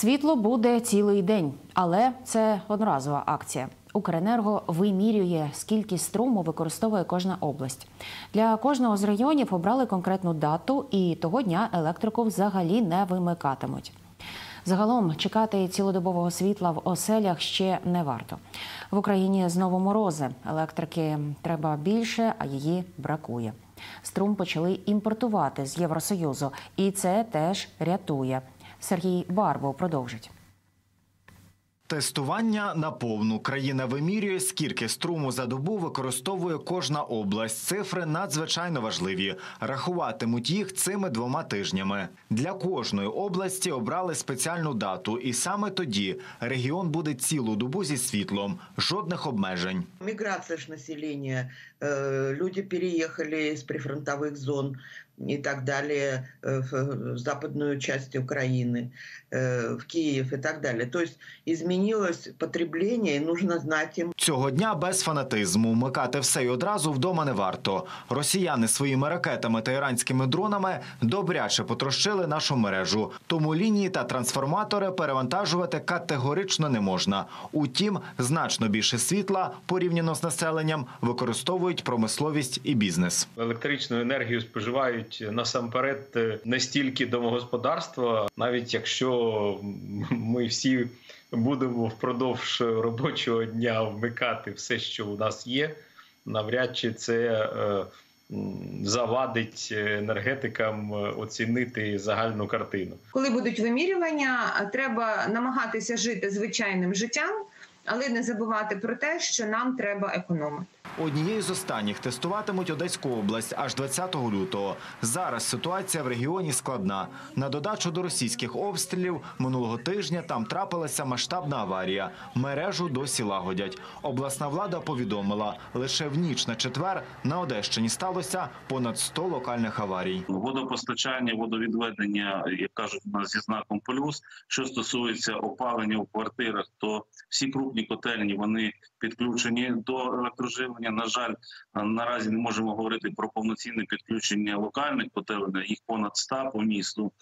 Світло буде цілий день, але це одноразова акція. Укренерго вимірює, скільки струму використовує кожна область. Для кожного з районів обрали конкретну дату, і того дня електрику взагалі не вимикатимуть. Загалом чекати цілодобового світла в оселях ще не варто. В Україні знову морози. Електрики треба більше, а її бракує. Струм почали імпортувати з Євросоюзу, і це теж рятує. Сергій Барбо продовжить. Тестування на повну країна вимірює, скільки струму за добу використовує кожна область. Цифри надзвичайно важливі. Рахуватимуть їх цими двома тижнями. Для кожної області обрали спеціальну дату, і саме тоді регіон буде цілу добу зі світлом, жодних обмежень. Миграция ж населения, э, люди переехали из прифронтовых зон и так далее э, в западную часть Украины, э, в Киев и так далее. То есть изменилось потребление, и нужно знать им Цього дня без фанатизму вмикати все й одразу вдома не варто. Росіяни своїми ракетами та іранськими дронами добряче потрощили нашу мережу. Тому лінії та трансформатори перевантажувати категорично не можна. Утім, значно більше світла порівняно з населенням використовують промисловість і бізнес. Електричну енергію споживають насамперед е, не стільки домогосподарства, навіть якщо ми всі будемо впродовж робочого дня вмикати все, що у нас є, навряд чи це е, завадить енергетикам е, оцінити загальну картину. Коли будуть вимірювання, треба намагатися жити звичайним життям, але не забувати про те, що нам треба економити. Однією з останніх тестуватимуть Одеську область аж 20 лютого. Зараз ситуація в регіоні складна. На додачу до російських обстрілів минулого тижня там трапилася масштабна аварія. Мережу досі лагодять. Обласна влада повідомила, лише в ніч на четвер на Одещині сталося понад 100 локальних аварій. водопостачання, водовідведення, як кажуть, у нас зі знаком плюс. Що стосується опалення у квартирах, то всі крупні котельні вони підключені до електроживлення. На жаль, наразі не можемо говорити про повноцінне підключення локальних котелень. Їх понад 100 по місту.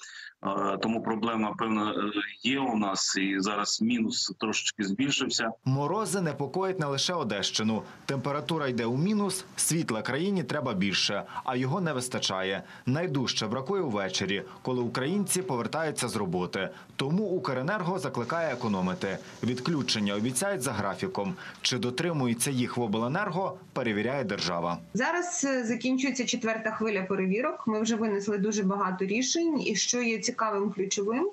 Е, Тому проблема певно е, є у нас, і зараз мінус трошечки збільшився. Морози непокоїть не лише Одещину. Температура йде у мінус, світла країні треба більше, а його не вистачає. Найдужче бракує увечері, коли українці повертаються з роботи. Тому Укренерго закликає економити. Відключення обіцяють за графіком. Чи дотримується їх в обленерго, перевіряє держава. Зараз е, закінчується четверта хвиля перевірок. Ми вже винесли дуже багато рішень, і що є цікавим ключовим.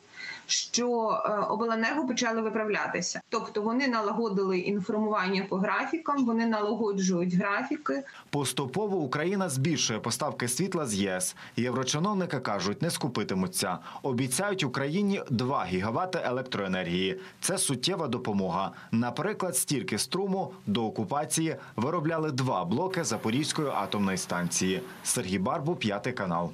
Що е, обленерго почали виправлятися, тобто вони налагодили інформування по графікам, вони налагоджують графіки, Поступово Україна збільшує поставки світла з ЄС. Єврочиновники кажуть, не скупитимуться. Обіцяють Україні 2 гігавати електроенергії. Це суттєва допомога. Наприклад, стільки струму до окупації виробляли два блоки Запорізької атомної станції. Сергій Барбу, п'ятий канал.